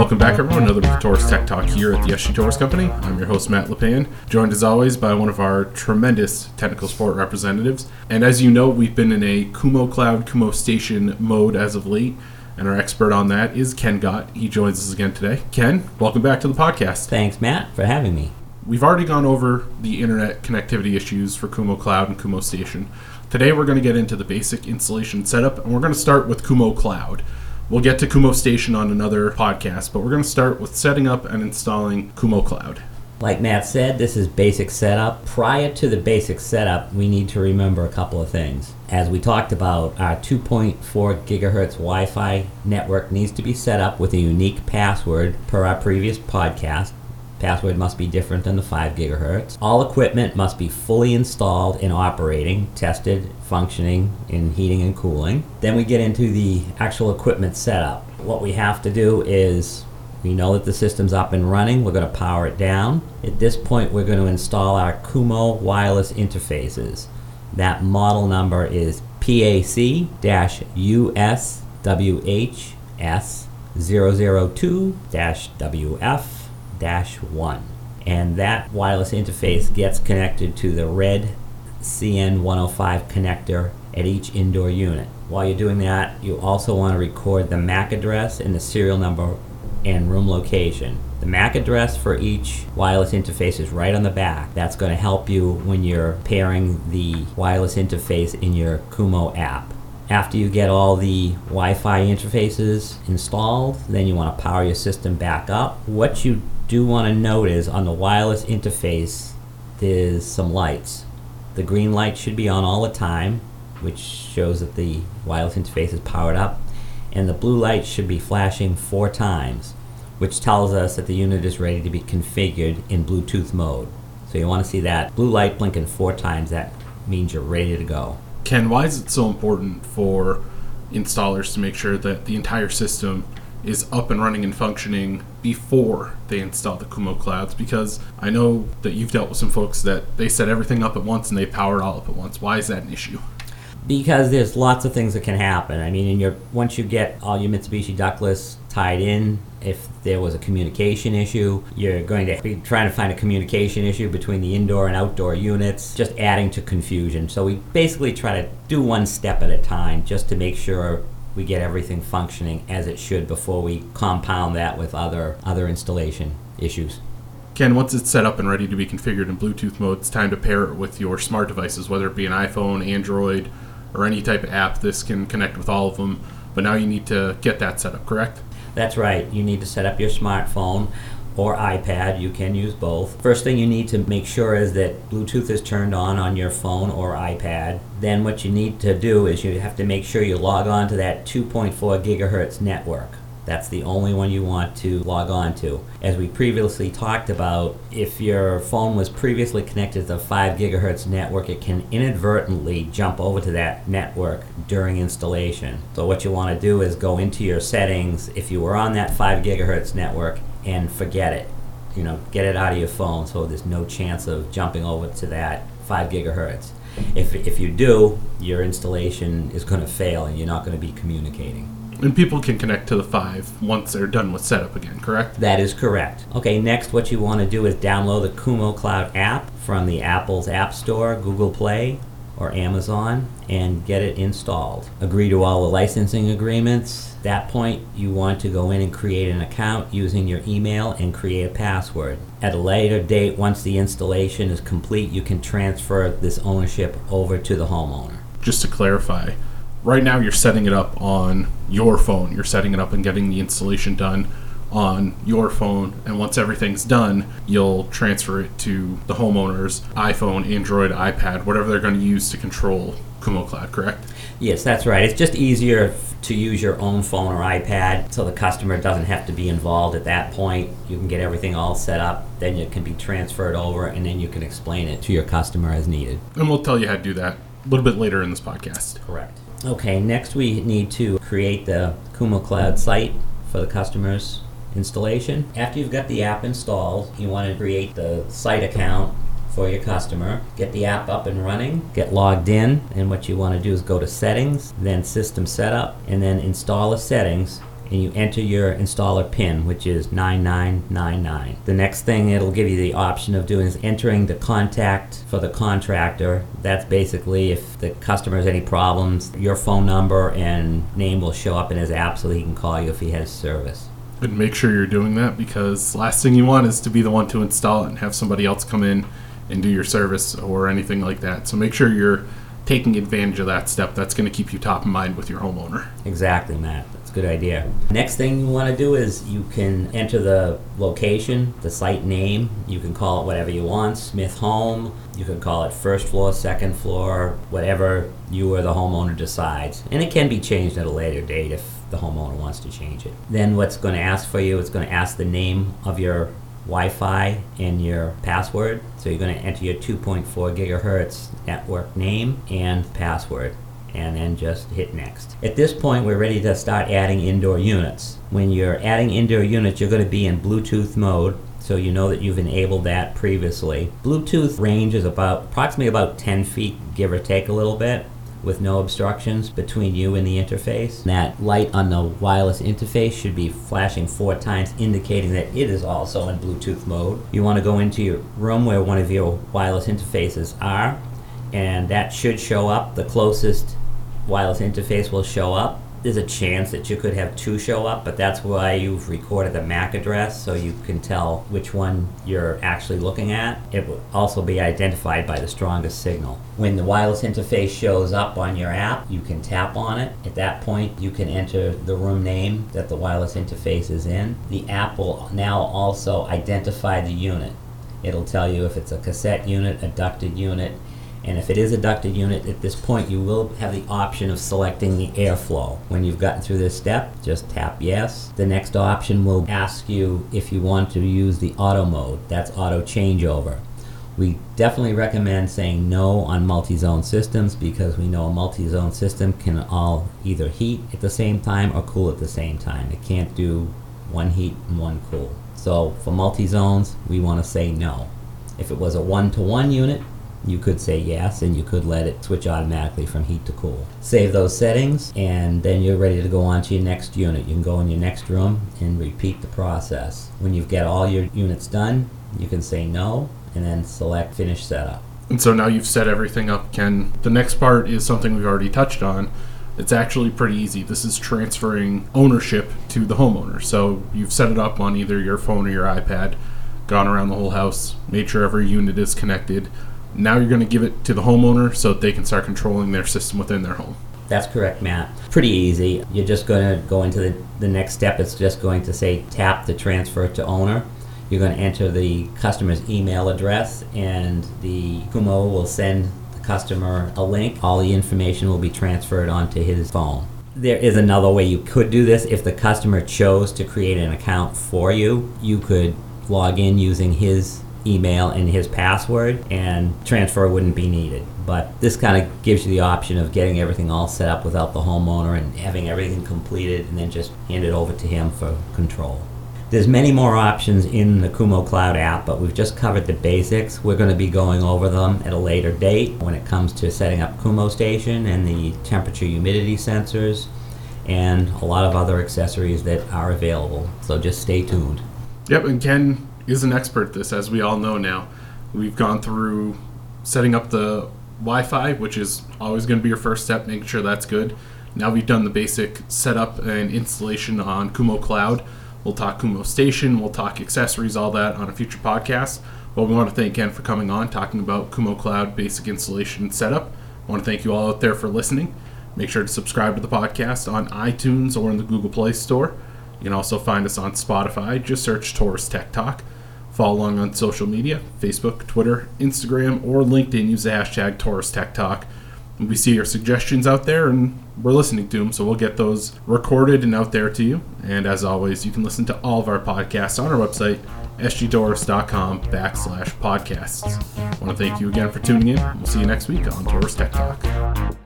Welcome back, everyone. Another week of Torrice Tech Talk here at the SG Torrice Company. I'm your host, Matt Lepan, joined as always by one of our tremendous technical support representatives. And as you know, we've been in a Kumo Cloud, Kumo Station mode as of late, and our expert on that is Ken Gott. He joins us again today. Ken, welcome back to the podcast. Thanks, Matt, for having me. We've already gone over the internet connectivity issues for Kumo Cloud and Kumo Station. Today, we're going to get into the basic installation setup, and we're going to start with Kumo Cloud. We'll get to Kumo Station on another podcast, but we're going to start with setting up and installing Kumo Cloud. Like Matt said, this is basic setup. Prior to the basic setup, we need to remember a couple of things. As we talked about, our 2.4 gigahertz Wi Fi network needs to be set up with a unique password per our previous podcast. Password must be different than the 5 gigahertz. All equipment must be fully installed and operating, tested, functioning in heating and cooling. Then we get into the actual equipment setup. What we have to do is we know that the system's up and running. We're going to power it down. At this point, we're going to install our Kumo wireless interfaces. That model number is PAC-USWHS 002-WF-1. And that wireless interface gets connected to the red CN105 connector at each indoor unit. While you're doing that, you also want to record the MAC address and the serial number and room location. The MAC address for each wireless interface is right on the back. That's going to help you when you're pairing the wireless interface in your Kumo app. After you get all the Wi Fi interfaces installed, then you want to power your system back up. What you do want to note is on the wireless interface, there's some lights. The green light should be on all the time, which shows that the wireless interface is powered up and the blue light should be flashing four times, which tells us that the unit is ready to be configured in Bluetooth mode. So you want to see that blue light blinking four times, that means you're ready to go. Ken, why is it so important for installers to make sure that the entire system is up and running and functioning before they install the Kumo clouds? Because I know that you've dealt with some folks that they set everything up at once and they power it all up at once. Why is that an issue? because there's lots of things that can happen. I mean, in your once you get all your Mitsubishi ductless tied in, if there was a communication issue, you're going to be trying to find a communication issue between the indoor and outdoor units, just adding to confusion. So we basically try to do one step at a time just to make sure we get everything functioning as it should before we compound that with other other installation issues. Ken, once it's set up and ready to be configured in Bluetooth mode, it's time to pair it with your smart devices, whether it be an iPhone, Android, or any type of app. This can connect with all of them, but now you need to get that set up, correct? That's right. You need to set up your smartphone or iPad. You can use both. First thing you need to make sure is that Bluetooth is turned on on your phone or iPad. Then what you need to do is you have to make sure you log on to that 2.4 gigahertz network. That's the only one you want to log on to. As we previously talked about, if your phone was previously connected to the 5 gigahertz network, it can inadvertently jump over to that network during installation. So, what you want to do is go into your settings if you were on that 5 gigahertz network and forget it. You know, get it out of your phone so there's no chance of jumping over to that 5 gigahertz. If, if you do, your installation is going to fail and you're not going to be communicating. And people can connect to the five once they're done with setup again, correct? That is correct. Okay, next, what you want to do is download the Kumo Cloud app from the Apple's App Store, Google Play, or Amazon and get it installed. Agree to all the licensing agreements. At that point, you want to go in and create an account using your email and create a password. At a later date, once the installation is complete, you can transfer this ownership over to the homeowner. Just to clarify, right now you're setting it up on your phone. You're setting it up and getting the installation done on your phone. And once everything's done you'll transfer it to the homeowner's iphone android ipad whatever they're going to use to control kumo cloud correct? Yes that's right. It's just easier to use your own phone or ipad so the customer doesn't have to be involved at that point. You can get everything all set up then it can be transferred over and then you can explain it to your customer as needed. And we'll tell you how to do that a little bit later in this podcast. Correct Okay, next we need to create the Kumo Cloud site for the customer's installation. After you've got the app installed, you want to create the site account for your customer, get the app up and running, get logged in, and what you want to do is go to settings, then system setup, and then install the settings and you enter your installer PIN, which is 9999. The next thing it'll give you the option of doing is entering the contact for the contractor. That's basically if the customer has any problems, your phone number and name will show up in his app so he can call you if he has service. And make sure you're doing that because last thing you want is to be the one to install it and have somebody else come in and do your service or anything like that. So make sure you're taking advantage of that step. That's going to keep you top of mind with your homeowner. Exactly, Matt. That's a good idea. Next thing you want to do is you can enter the location, the site name. You can call it whatever you want Smith Home. You can call it first floor, second floor, whatever you or the homeowner decides. And it can be changed at a later date if the homeowner wants to change it. Then what's going to ask for you, it's going to ask the name of your Wi-Fi and your password. So you're going to enter your 2.4 gigahertz network name and password and then just hit next. At this point, we're ready to start adding indoor units. When you're adding indoor units, you're going to be in Bluetooth mode. So you know that you've enabled that previously. Bluetooth range is about approximately about 10 feet, give or take a little bit with no obstructions between you and the interface. That light on the wireless interface should be flashing four times, indicating that it is also in Bluetooth mode. You want to go into your room where one of your wireless interfaces are, and that should show up. The closest wireless interface will show up there's a chance that you could have two show up, but that's why you've recorded the MAC address so you can tell which one you're actually looking at. It will also be identified by the strongest signal. When the wireless interface shows up on your app, you can tap on it. At that point, you can enter the room name that the wireless interface is in. The app will now also identify the unit. It'll tell you if it's a cassette unit, a ducted unit, and if it is a ducted unit, at this point you will have the option of selecting the airflow. When you've gotten through this step, just tap yes. The next option will ask you if you want to use the auto mode. That's auto changeover. We definitely recommend saying no on multi-zone systems because we know a multi-zone system can all either heat at the same time or cool at the same time. It can't do one heat and one cool. So for multi-zones, we want to say no. If it was a one-to-one unit, you could say yes and you could let it switch automatically from heat to cool. Save those settings and then you're ready to go on to your next unit. You can go in your next room and repeat the process. When you've got all your units done, you can say no and then select finish setup. And so now you've set everything up, Ken. The next part is something we've already touched on. It's actually pretty easy. This is transferring ownership to the homeowner. So you've set it up on either your phone or your iPad, gone around the whole house, made sure every unit is connected now you're going to give it to the homeowner so that they can start controlling their system within their home. That's correct, Matt. Pretty easy. You're just going to go into the, the next step. It's just going to say tap to transfer to owner. You're going to enter the customer's email address, and the Kumo will send the customer a link. All the information will be transferred onto his phone. There is another way you could do this. If the customer chose to create an account for you, you could log in using his email and his password, and transfer wouldn't be needed. But this kind of gives you the option of getting everything all set up without the homeowner and having everything completed and then just hand it over to him for control. There's many more options in the Kumo Cloud app, but we've just covered the basics. We're going to be going over them at a later date when it comes to setting up Kumo Station and the temperature humidity sensors and a lot of other accessories that are available. So just stay tuned. Yep, and Ken is an expert at this, as we all know now. We've gone through setting up the Wi Fi, which is always going to be your first step, making sure that's good. Now we've done the basic setup and installation on Kumo Cloud. We'll talk Kumo Station, we'll talk accessories, all that on a future podcast. But we want to thank Ken for coming on, talking about Kumo Cloud basic installation setup. I want to thank you all out there for listening. Make sure to subscribe to the podcast on iTunes or in the Google Play Store. You can also find us on Spotify. Just search Torrice Tech Talk. Follow along on social media Facebook, Twitter, Instagram, or LinkedIn. Use the hashtag Torrice Tech Talk. We see your suggestions out there and we're listening to them, so we'll get those recorded and out there to you. And as always, you can listen to all of our podcasts on our website, sgtorrice.com backslash podcasts. I want to thank you again for tuning in. We'll see you next week on Torrice Tech Talk.